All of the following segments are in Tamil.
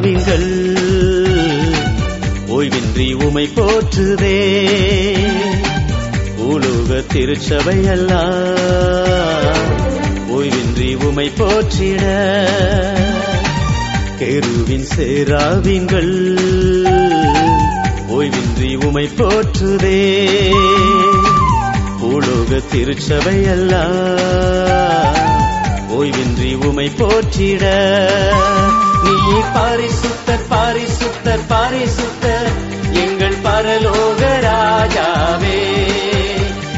சேராவிங்கள் ஓய்வின்றி உமை போற்றுதே. உலோக திருச்சபை அல்ல ஓய்வின்றி உமை போற்றிட. கெருவின் சேராவிங்கள் ஓய்வின்றி உமை போற்றுதே. பூலோக திருச்சபையெல்லாம் ஓய்வின்றி உமை போற்றிட. நீ பாரிசுத்தர் பாரிசுத்தர் பாரிசுத்தர் எங்கள் பரலோக ராஜாவே.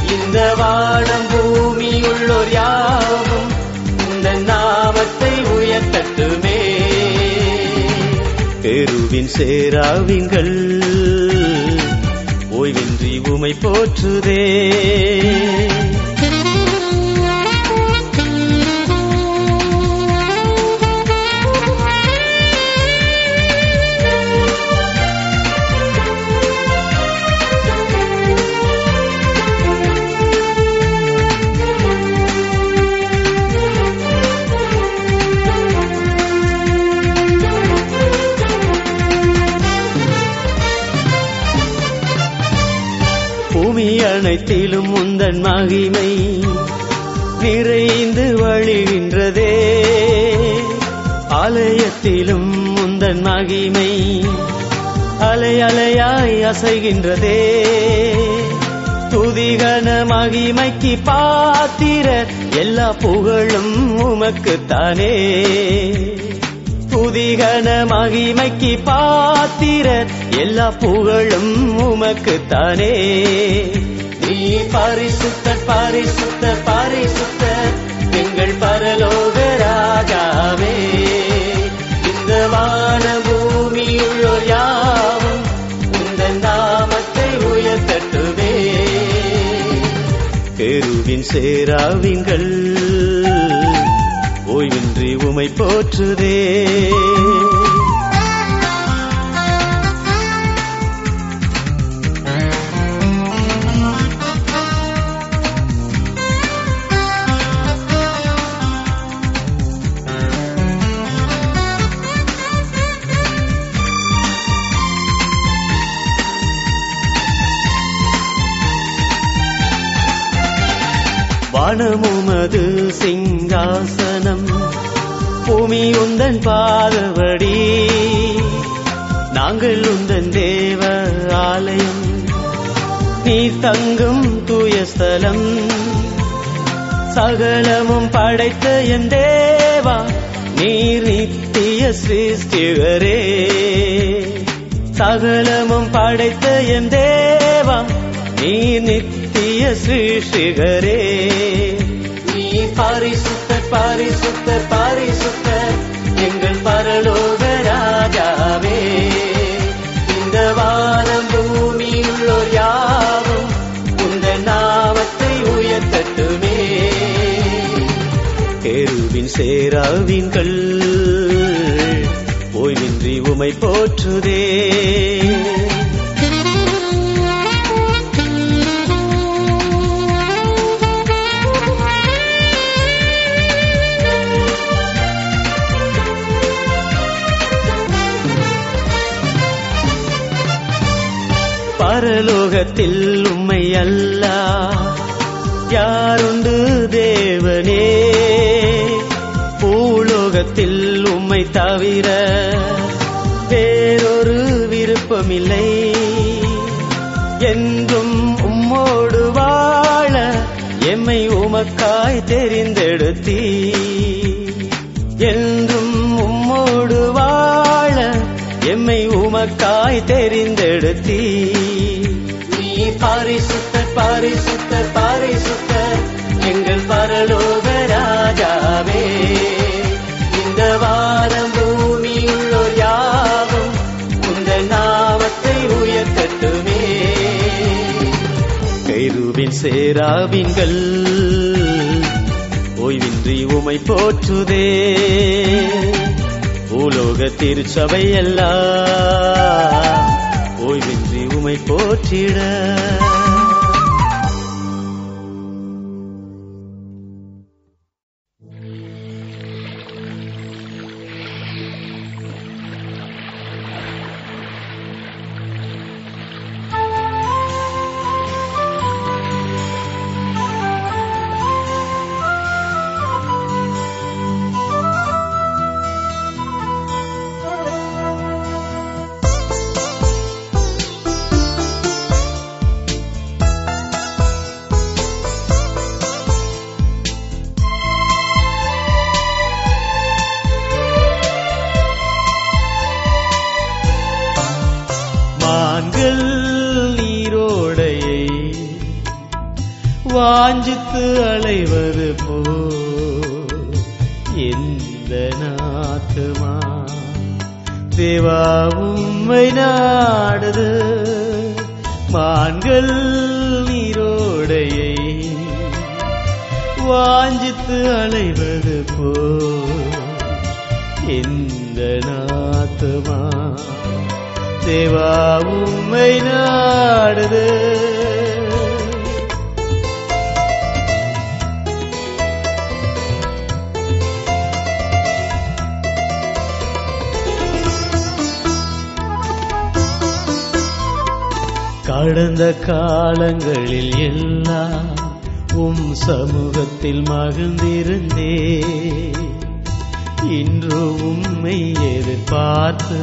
இந்த வானம் பூமியுள்ளோர் யாவும் இந்த நாமத்தை உயர்த்தட்டுமே. பெருவின் சேராவிங்கள் ஓய்வின்றி உமை போற்றுதே. அனைத்திலும் முந்தன் மகிமை நிறைந்து வழிகின்றதே. ஆலயத்திலும் முந்தன் மகிமை அலை அலையாய் அசைகின்றதே. துதிகன மகிமைக்கு பாத்திர எல்லா புகழும் உமக்குத்தானே துதிகன மகிமைக்கு பாத்திர எல்லா புகழும் உமக்குத்தானே நீ பரிசுத்த பரிசுத்த பரிசுத்த எங்கள் பரலோக ராஜாவே. இந்த வான பூமியுள்ளோர் யாவும் இந்த நாமத்தை உயர்த்தட்டுவே கேருவின் சேராவிங்கள் ஓய்வின்றி உமை போற்றுதே. வானமுமது சிங்காசனம். பூமி உந்தன் பாதவடி நாங்கள் உந்தன் தேவ ஆலயம். நீ தங்கும் தூய ஸ்தலம் சகலமும் படைத்த என் தேவா நீர் நித்திய சிருஷ்டிகரே. சகலமும் படைத்த என் தேவா நீர் நித்திய சிருஷ்டிகரே நீ பரிசுத்தர் பரிசுத்தர் பரிசுத்தர் எங்கள் பரலோக ராஜாவே. இந்த வானம் பூமியுள்ளோர் யாவும் உந்த நாமத்தை உயர்த்தட்டுமே. கேருவின் சேராவின்கள் ஓய்வின்றி உமை போற்றுதே. உலகத்தில் உம்மை அல்ல யாருண்டு தேவனே? பூலோகத்தில் உம்மை தவிர வேறொரு விருப்பமில்லை. என்றும் உம்மோடு வாழ எம்மை உமக்காய் தெரிந்தெடுத்தீ என்றும் உம்மோடு வாழ எம்மை உமக்காய் தெரிந்தெடுத்தீ பாரிசுத்தர் பாரிசுத்தர் பாரிசுத்தர் எங்கள் பரலோக ராஜாவே. இந்த வானம் பூமியுள்ளோர் யாவும் உந்த நாமத்தை உயர்த்தட்டுமே. கைருவின் சேராவின்கள் ஓய்வின்றி உமை போற்றுதே. பூலோக திருச்சபை எல்லாம் உமை போற்றிட. எல்லாம் உம் சமூகத்தில் மகிழ்ந்திருந்தே. இன்று உம்மை எதிர்பார்த்து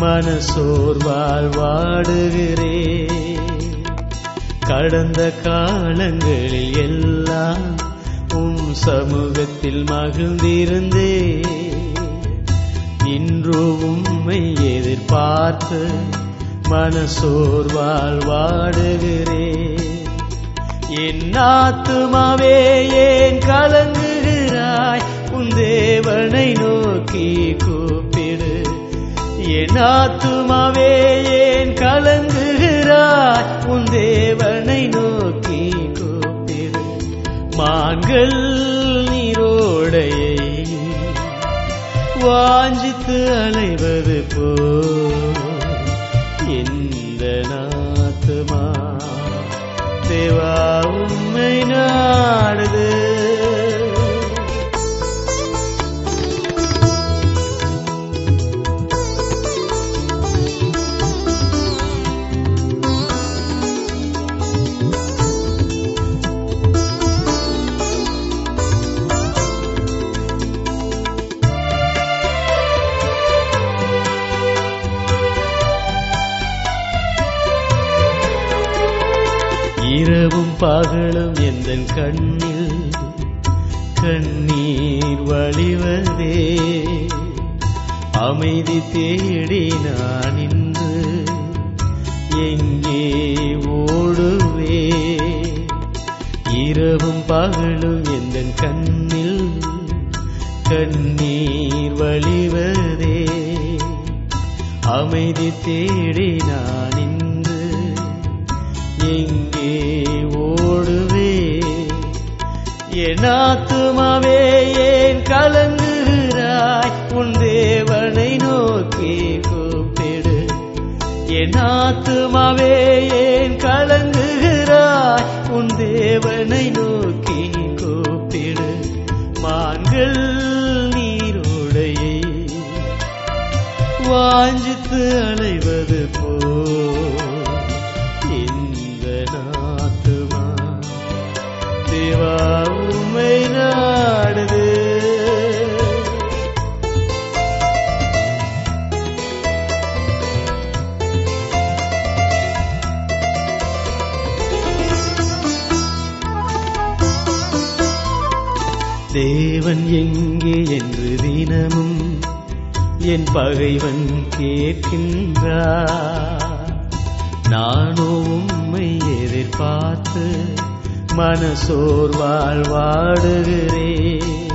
மனசோர்வால் வாடுகிறே கடந்த காலங்களில் எல்லாம் உம் சமூகத்தில் மகிழ்ந்திருந்தே. இன்று உம்மை எதிர்பார்த்து மனசோர்வால் வாடுகிறேன் என் ஆத்துமாவே ஏன் கலங்குகிறாய்? உன் தேவனை நோக்கி கூப்பிடு. என் ஆத்துமாவே ஏன் கலங்குகிறாய்? உன் தேவனை நோக்கி கூப்பிடு. மான்கள் நீரோடையை வாஞ்சித்து அலைவது போ தேவா உம்மை நாடுது. இரவும் பகலும் எந்த கண்ணில்? கண்ணீர் வழிவதே. அமைதி தேடி நான் இன்று எங்கே ஓடுவே? இரவும் பகலும் எந்த கண்ணில்? கண்ணீர் வழிவதே. அமைதி தேடி நான் நாத்துமாவே ஏன் கலங்குகிறாய்? உன் தேவனை நோக்கி கூப்பிடு. என் ஆத்துமாவே ஏன் கலங்குகிறாய்? உன் தேவனை நோக்கி கூப்பிடு. மான்கள் நீரோடையை. வாஞ்சித்து அலைவது என் பகைவன் கேட்கின்றார். நானோ உம்மை எதிர்பார்த்து மனசோர்வால் வாடுகிறேன்.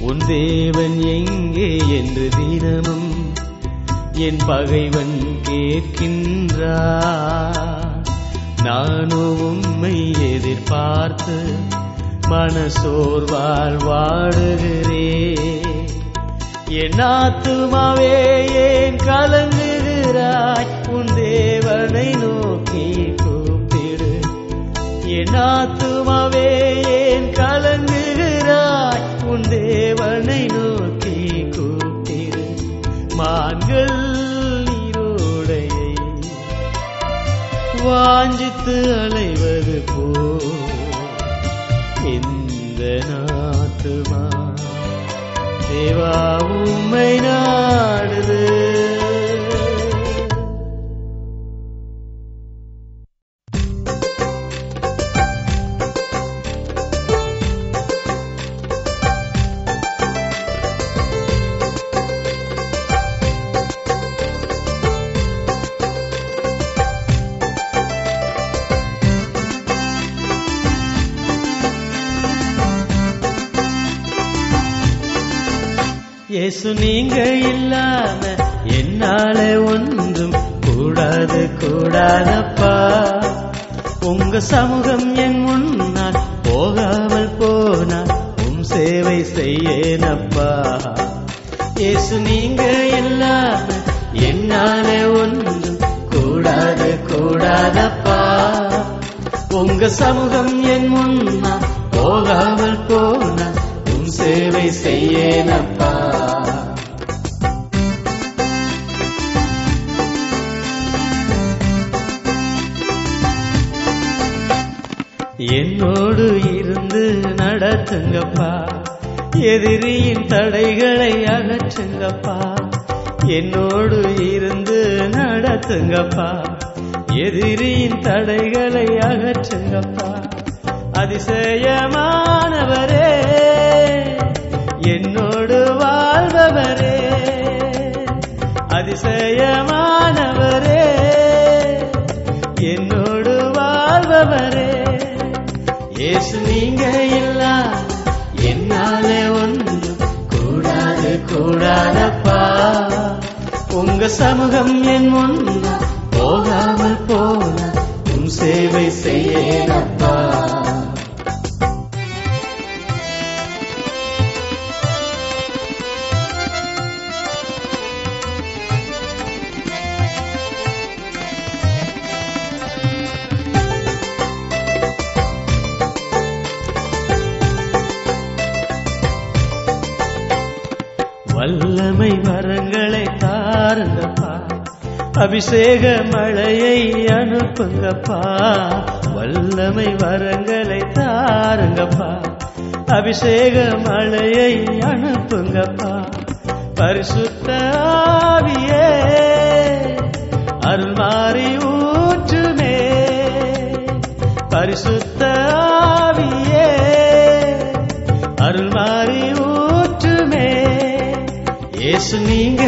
உன் தேவன் எங்கே என்று தினமும் என் பகைவன் கேட்கின்றார். நானோ உம்மை எதிர்பார்த்து மனசோர்வால் வாடுகிறேன். என் ஆத்துமாவே ஏன் கலங்குகிறாய்? உன் தேவனை நோக்கி கூப்பிடு. என் ஆத்துமாவே ஏன் கலங்குகிறாய்? உன் தேவனை நோக்கி கூப்பிடு. மான்கள் நீரோடையை வாஞ்சித்து அலைவது போ இந்த நான் தேவா உம்மை நாடுது இயேசு நீங்க இல்லாம என்னால ஒன்றும் கூடாது கூடாதப்பா. உங்க சமூகம் என் முன்னால் போகாமல் போனால் உம் சேவை செய்யேனப்பா. இயேசு நீங்க இல்லாம என்னால ஒன்றும் கூடாது கூடாதப்பா. உங்க சமூகம் என் முன்னால் போகாமல் போனா உன் சேவை செய்யேனப்பா. அகற்றுங்கப்பா. எதிரியின் தடைகளை அகற்றுங்கப்பா. என்னோடு இருந்து நடத்துங்கப்பா. எதிரியின் தடைகளை அகற்றுங்கப்பா. அதிசயமானவரே என்னோடு வாழ்பவரே. அதிசயமானவரே என்னோடு வாழ்பவரே. இயேசு நீங்க கூடாது கூடாதப்பா உங்க சமூகம் என் முன்னா போகாமல் போல உன் சேவை செய்யப்பா அபிஷேக மழையை அனுப்புங்கப்பா. வல்லமை வரங்களை தாருங்கப்பா. அபிஷேக மழையை அனுப்புங்கப்பா. பரிசுத்தாவியே அருள்மாறி ஊற்றுமே. பரிசுத்தாவியே அருள்மாறி ஊற்றுமே. இயேசு நீங்க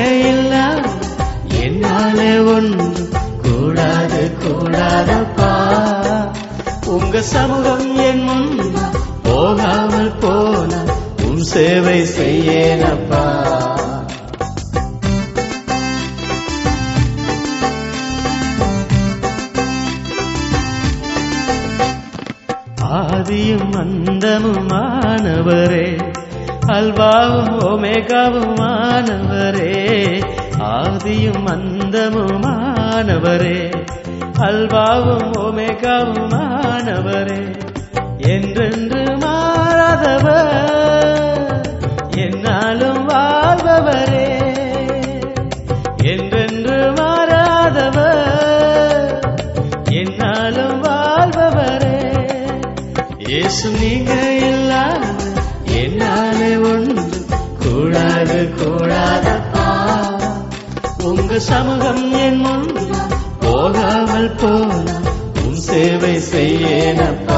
ஒன்று கூடாது கூடாதப்பா. உங்க சமூகம் என் முன் போகாமல் போன உன் சேவை செய்யேனப்பா. ஆதியும் அந்தமுமானவரே அல்வாவும் ஓமேகாவுமானவரே ஆதியும் அந்தமுமானவரே அல்வாவும் ஓமேகாவுமானவரே என்றென்று மாறாதவர் என்னாலும் வாழ்பவரே. என்றென்று மாறாதவர் என்னாலும் வாழ்பவரே. இயேசு நீ சமூகம் என் முன் போகாமல் போன உன் சேவை செய்யேனப்பா.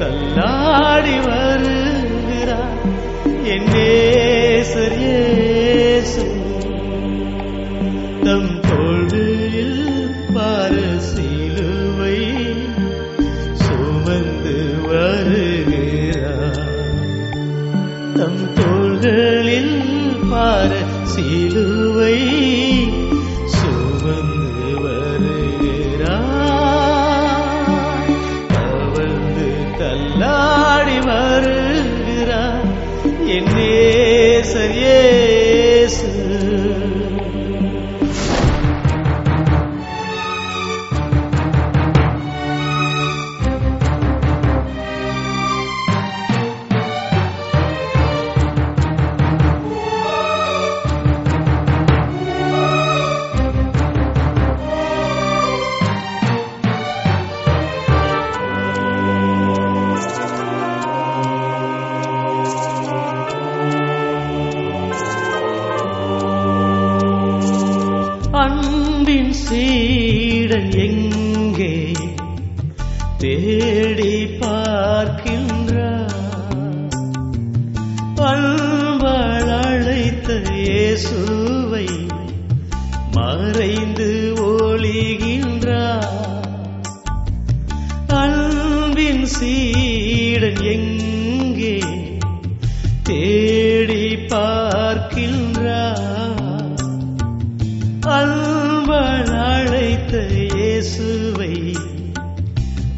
തല്ലാടി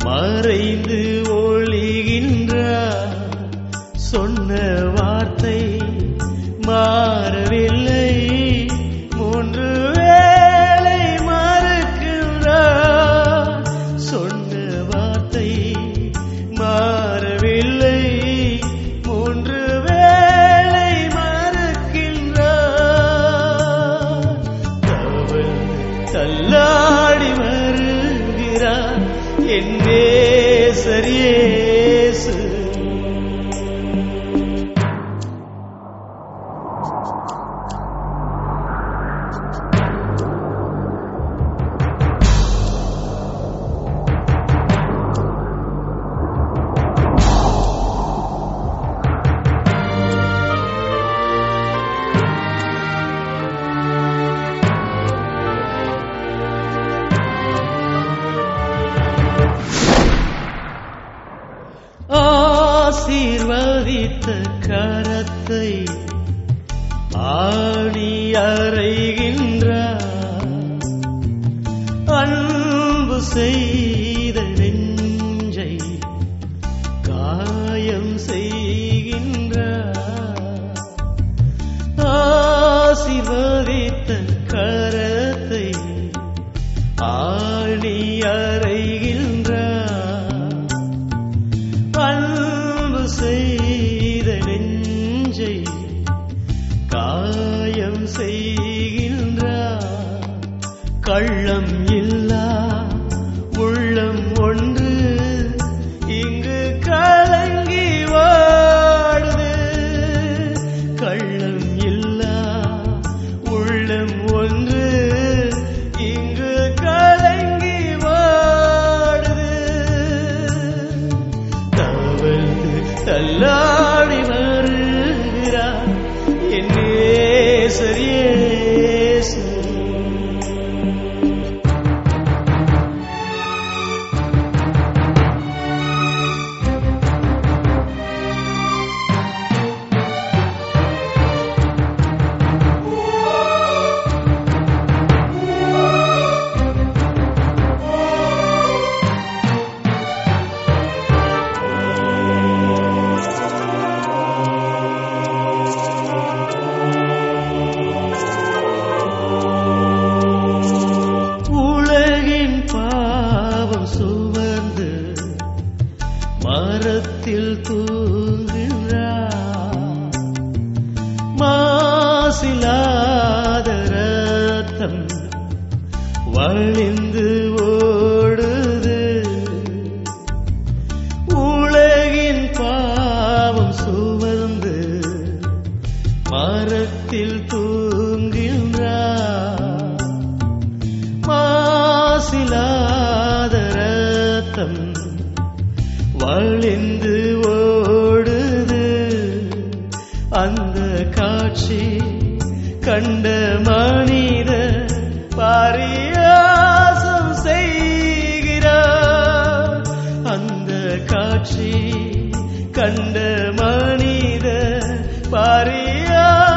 மறைந்து ஒழிகின்றார் சொன்ன 咱人民 காட்சி கண்ட மனித பாரியாசம் செய்கிறார். அந்த காட்சி கண்ட மனித பாரியா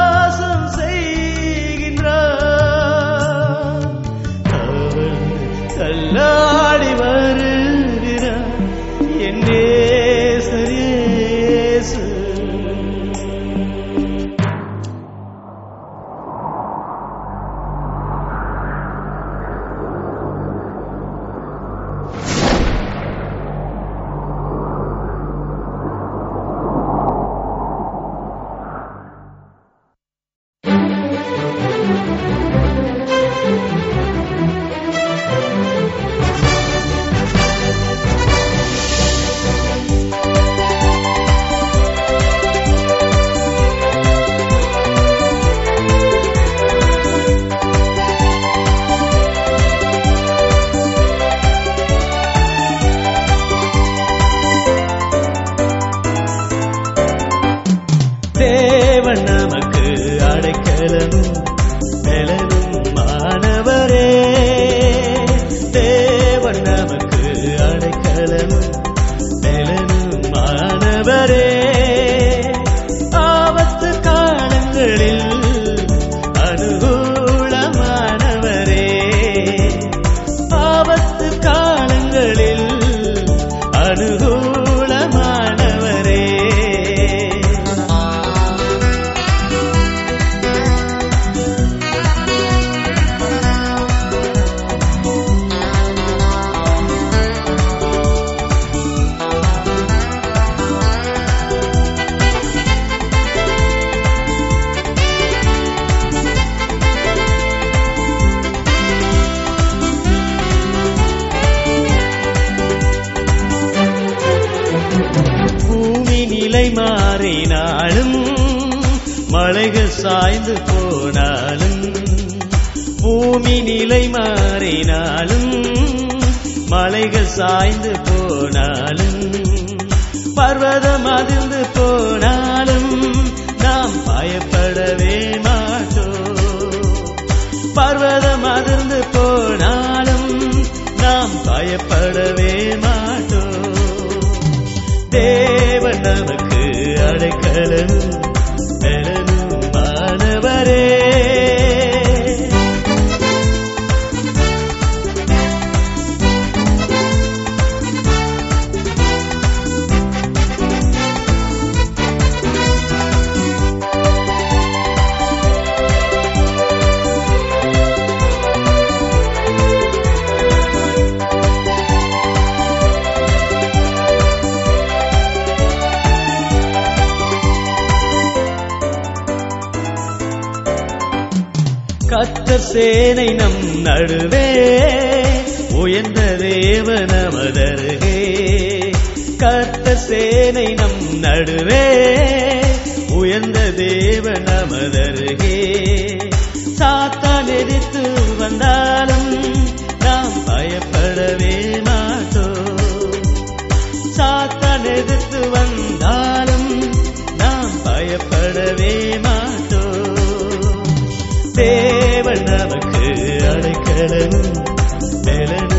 சேனை நம் நடுவே உயர்ந்த தேவனமதருகே கத்த சேனை நம் நடுவே உயர்ந்த தேவனமதருகே சாத்தான் எதிர்த்து வந்தாலும் நாம் பயப்படவே மாட்டோம். சாத்தான் எதிர்த்து வந்தாலும் நாம் பயப்படவே மாட்டோம். தேவன் நமக்கு அடைக்கலம் பெலனும்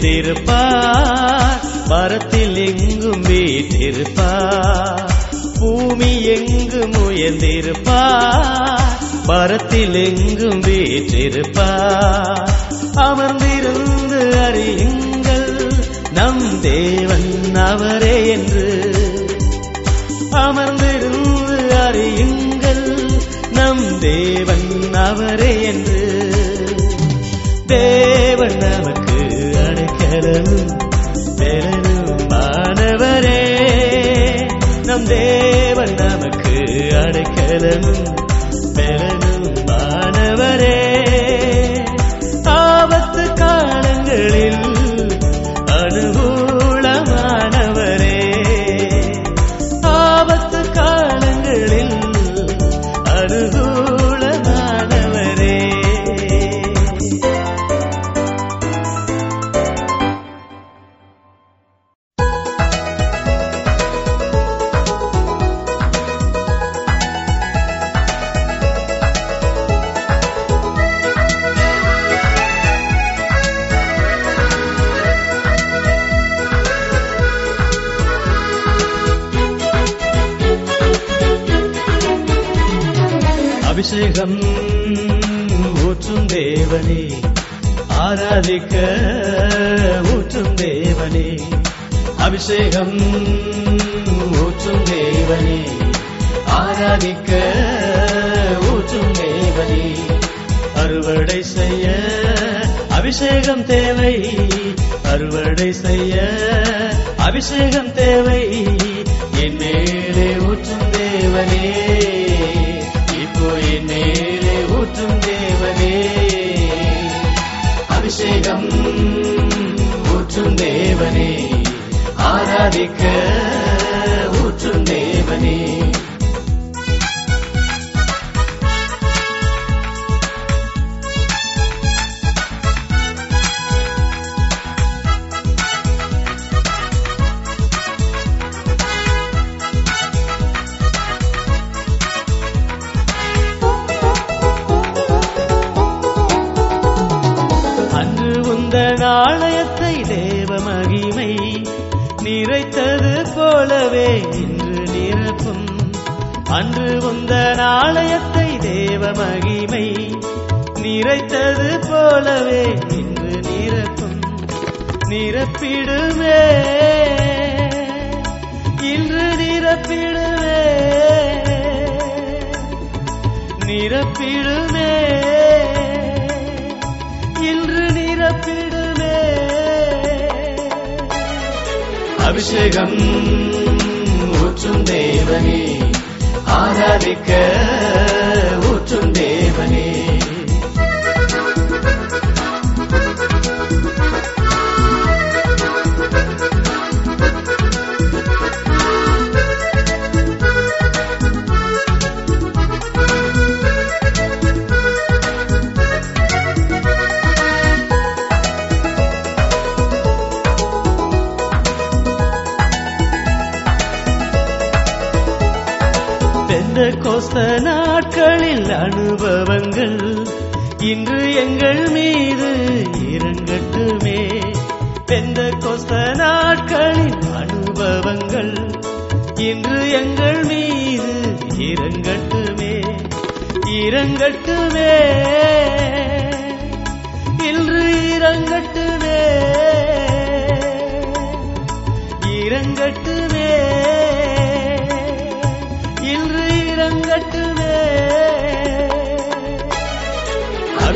வீற்றிருப்பார் உயர்ந்திருப்பார் மரத்தில் எங்கும் வீற்றிருப்பார். பூமி எங்கும் உயர்ந்திருப்பார். மரத்தில் எங்கும் வீற்றிருப்பார். அமர்ந்திருந்து அறியுங்கள் நம் தேவன் அவரே என்று. அடைக்கலம் பெறனும் மாணவரே நம் தேவன் நமக்கு அடைக்கலமும் ஆலயத்தை தேவ மகிமை நிறைத்தது போலவே இன்று நிரப்பும் நிரப்பிடுமே. இன்று நிரப்பிடுமே. நிரப்பிடுமே. இன்று நிரப்பிடுமே. அபிஷேகம் ஊற்றும் தேவனே. ஆராதிக்க ஊற்றும் தேவனே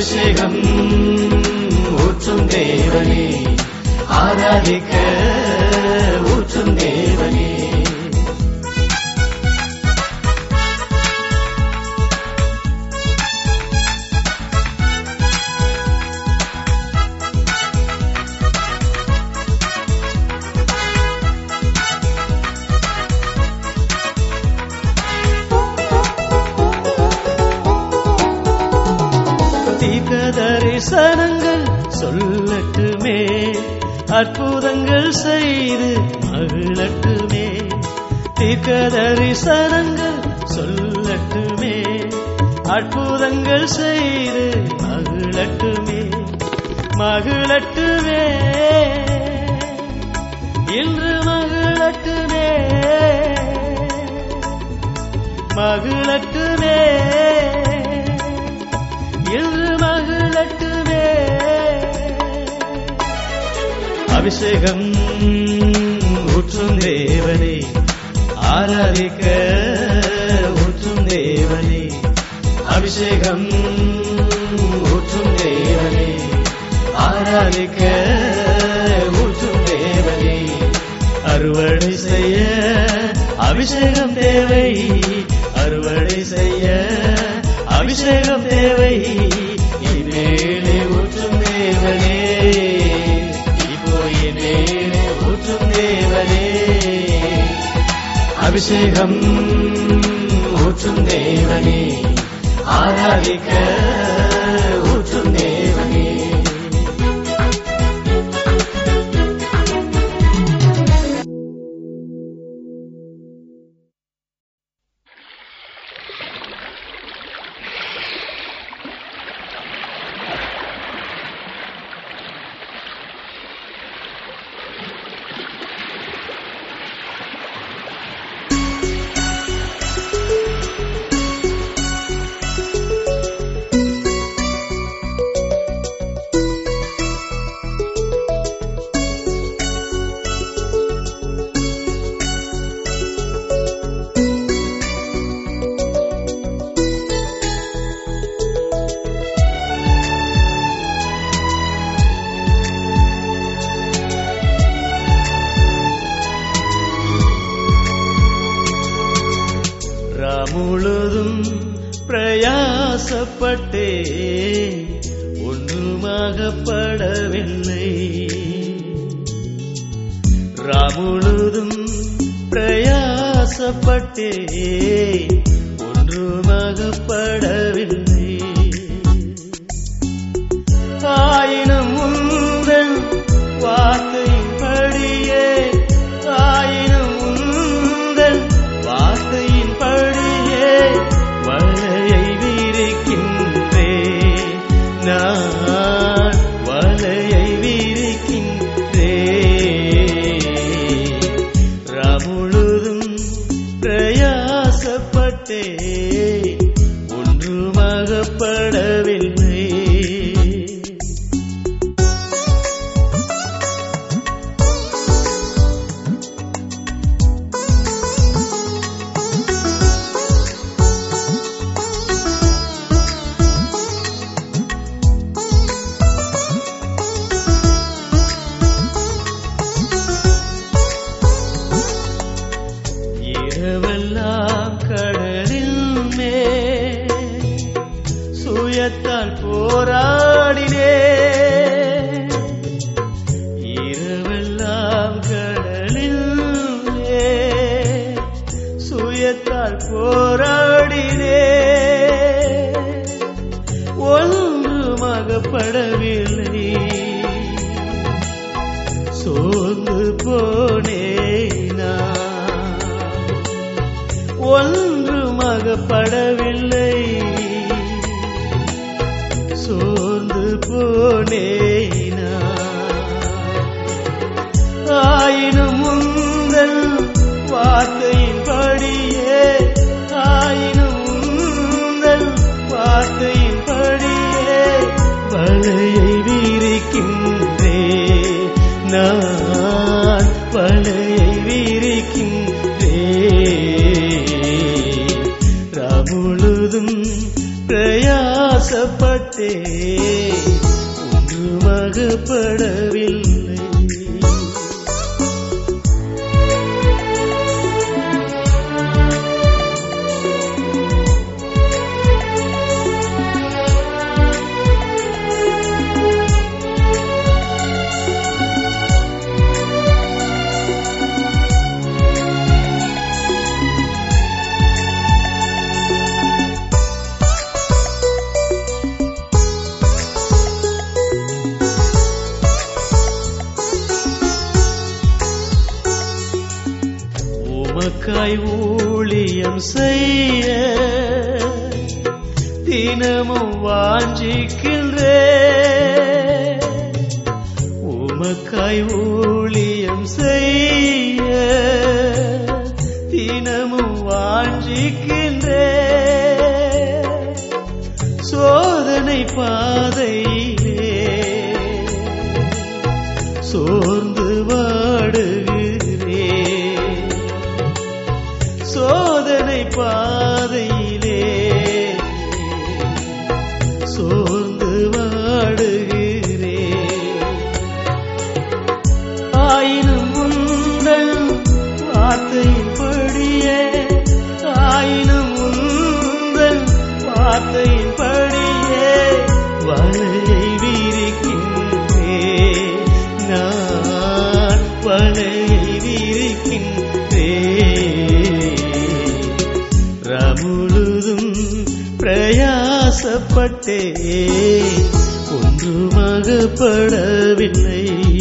அபிஷேகம் ஊற்றும் தேவனே ஆராதிக்க ஊற்றும் தேவனே அற்புதங்கள் செய்து மகிழட்டுமே தீர்க்க தரிசனங்கள் சொல்லட்டுமே. அற்புதங்கள் செய்து மகிழட்டுமே மகிழட்டுமே. இன்று மகிழட்டுமே. மகிழ அபிஷேகம் ஊற்றும் தேவனே ஆராதிக்க ஊற்றும் தேவனே அபிஷேகம் ஊற்றும் தேவனே ஆராதிக்க ஊற்றும் தேவனே அறுவடை செய்ய அபிஷேகம் தேவை அறுவடை செய்ய அபிஷேகம் தேவை இப்போ இமேலே ஊற்றும் தேவனே அபிஷேகம் வலையை வீ பிரயாசப்பட்டே ஒன்றுமகப்படவில்லை உமக்காய் முழுதும் பிரயாசப்பட்டே ஒன்றுமகப்படவில்லை நீங்க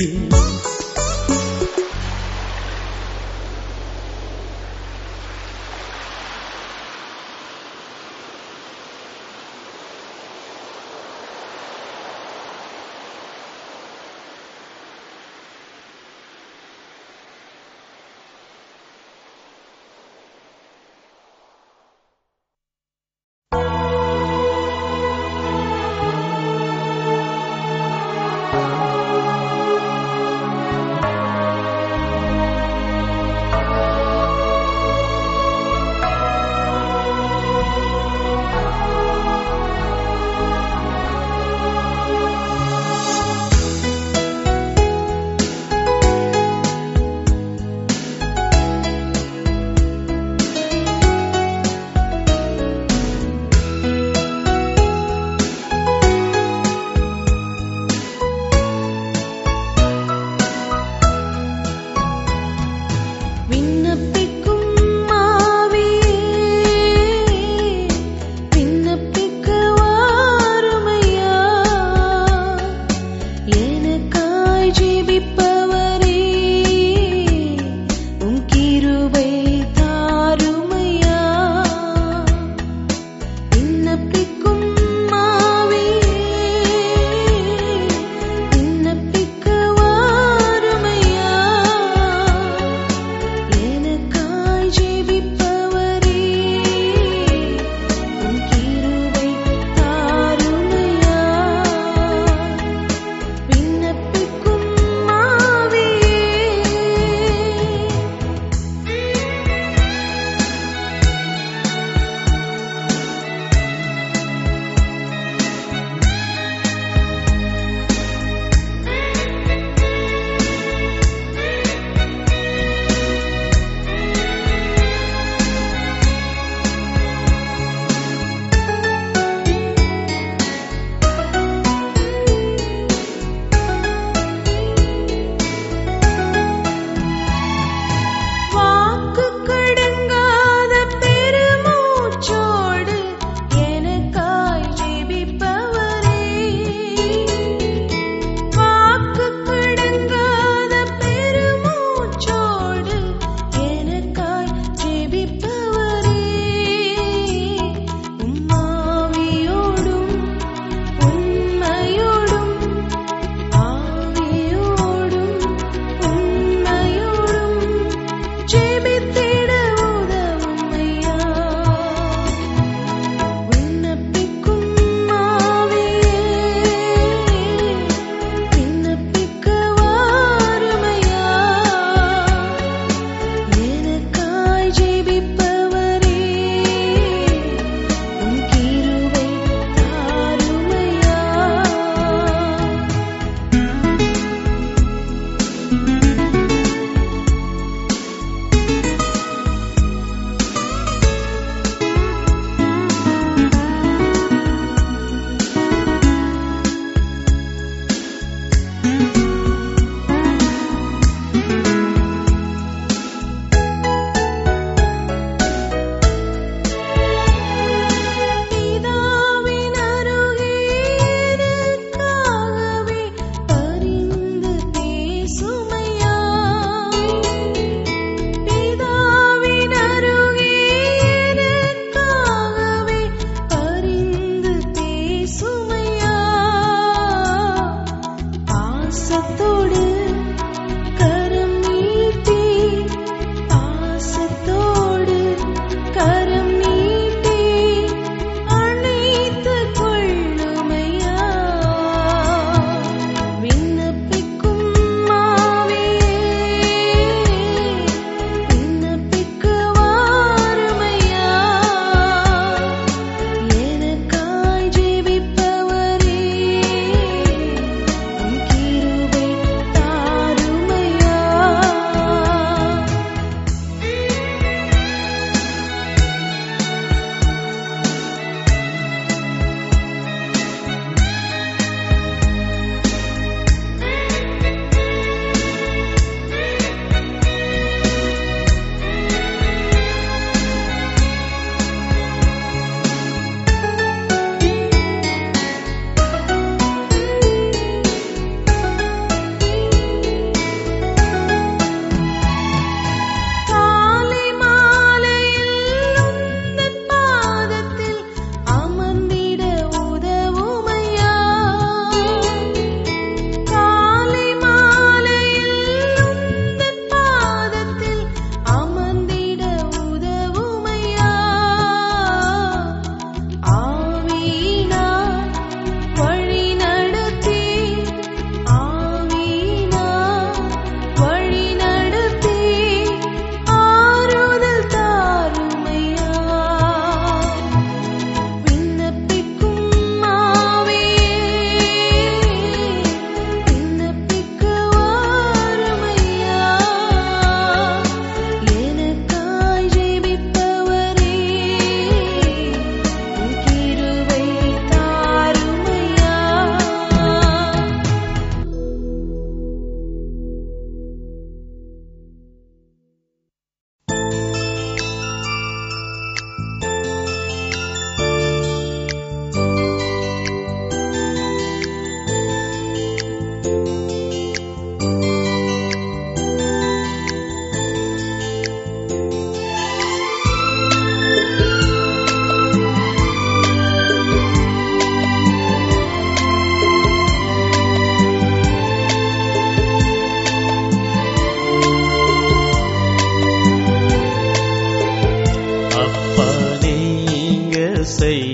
sei.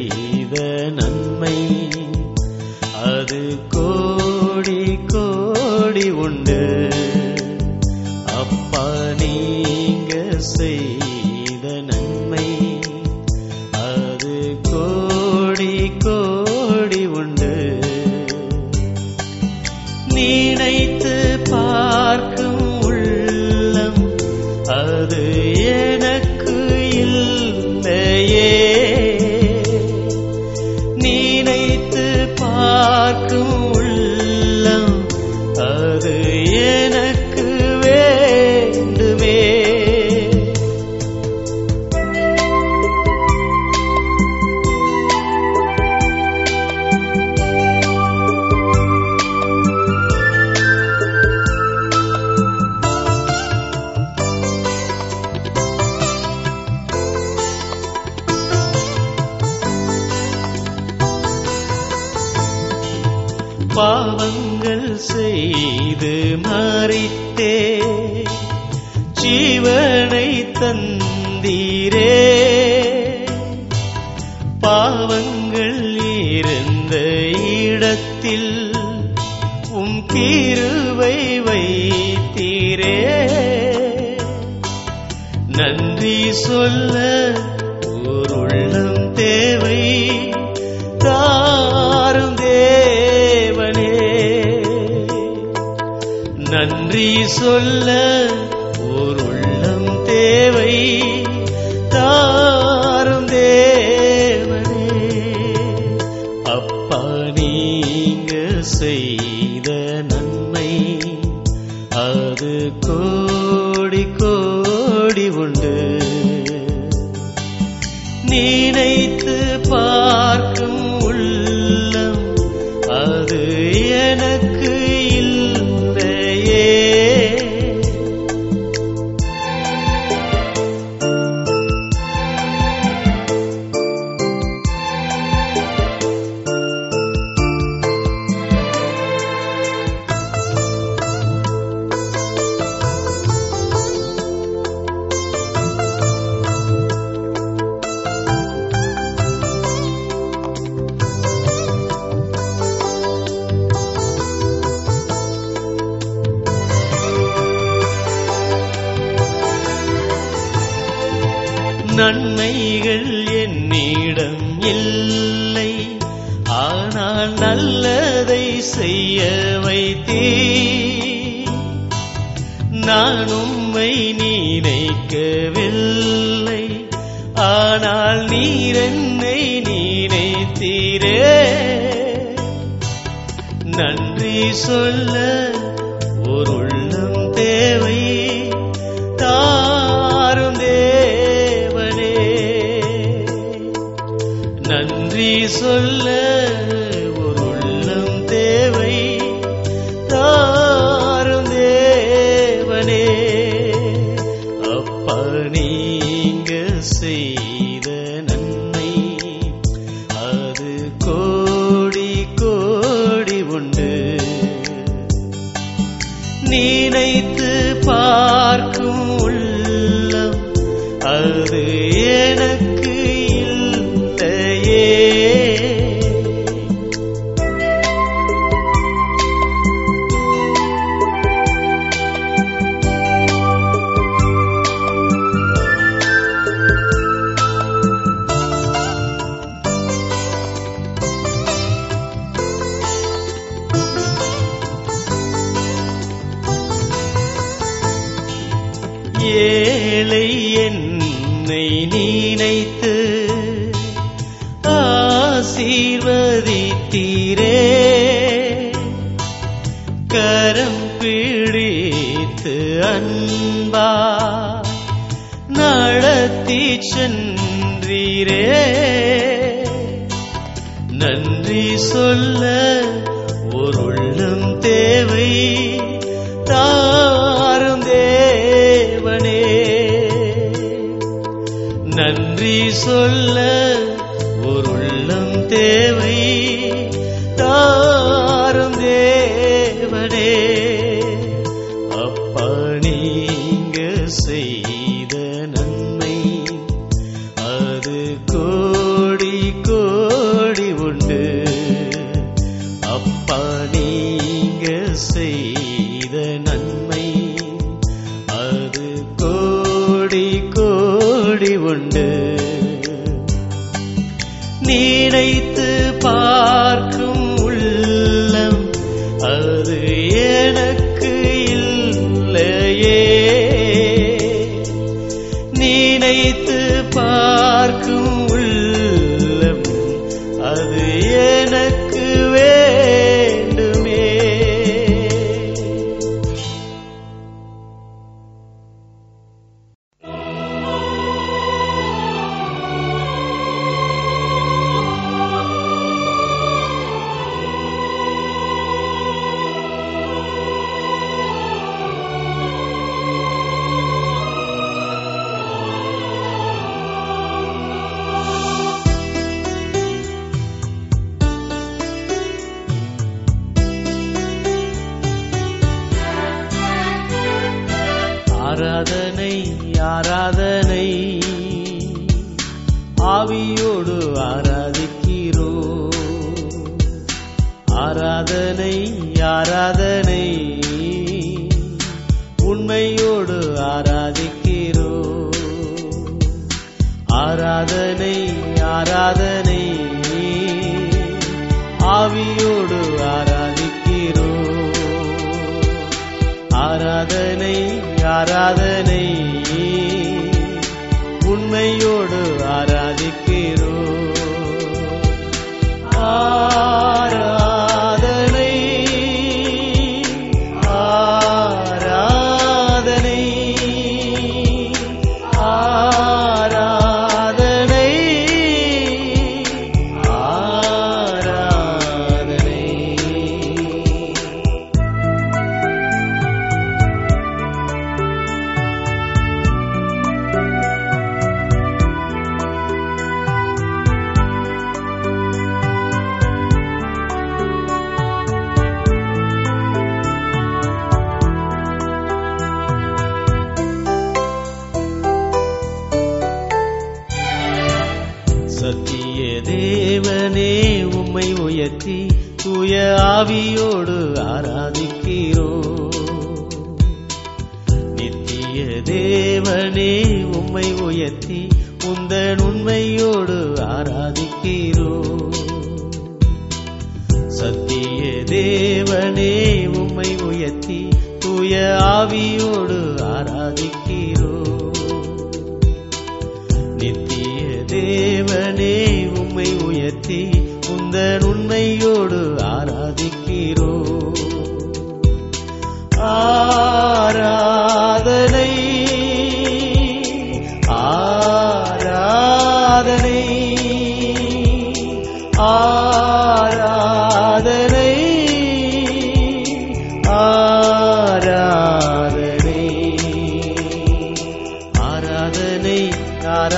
நீங்க செய்த நன்மை அது கோடி கோடி உண்டு. நினைத்து பார்க்க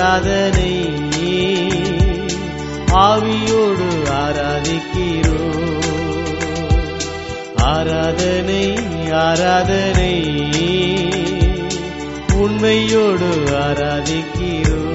ஆராதனை ஆவியோடு ஆராதிக்கிறோ. ஆராதனை ஆராதனை. உண்மையோடு ஆராதிக்கிறோ.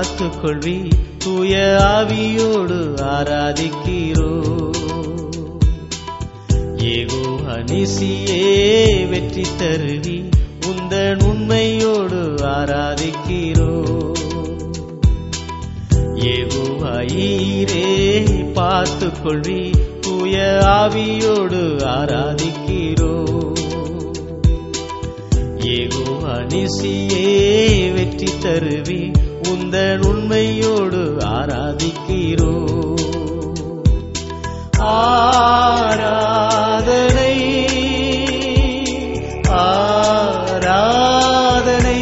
பார்த்துக் கொள்வி தூய ஆவியோடு ஆராதிக்கிறோ. ஏகோ அனிசியே வெற்றி தருவி உந்தன் உண்மையோடு ஆராதிக்கிறோ. ஏகோவாயீரே பார்த்து கொள்வி தூய ஆவியோடு ஆராதிக்கிறோ. ஏகோ அனிசியே வெற்றி தருவி உந்தன் உண்மையோடு ஆராதிக்கிறோ ஆராதனை ஆராதனை ஆராதனை.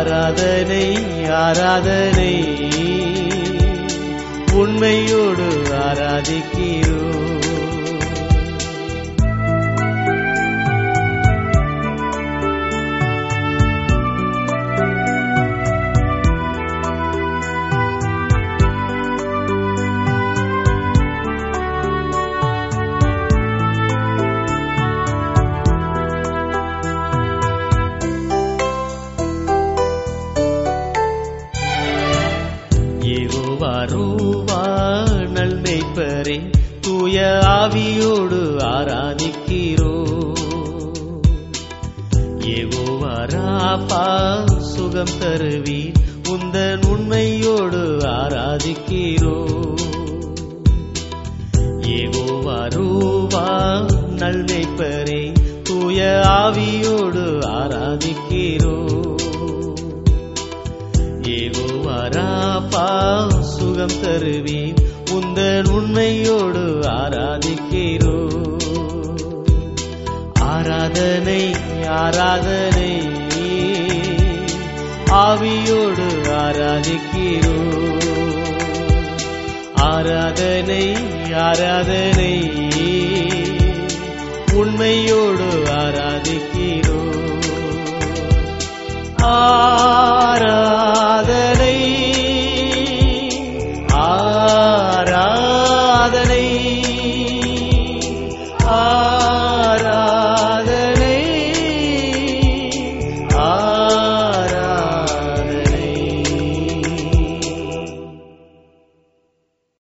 ஆராதனை ஆராதனை. உண்மையோடு ஆராதிக்கிறோம்.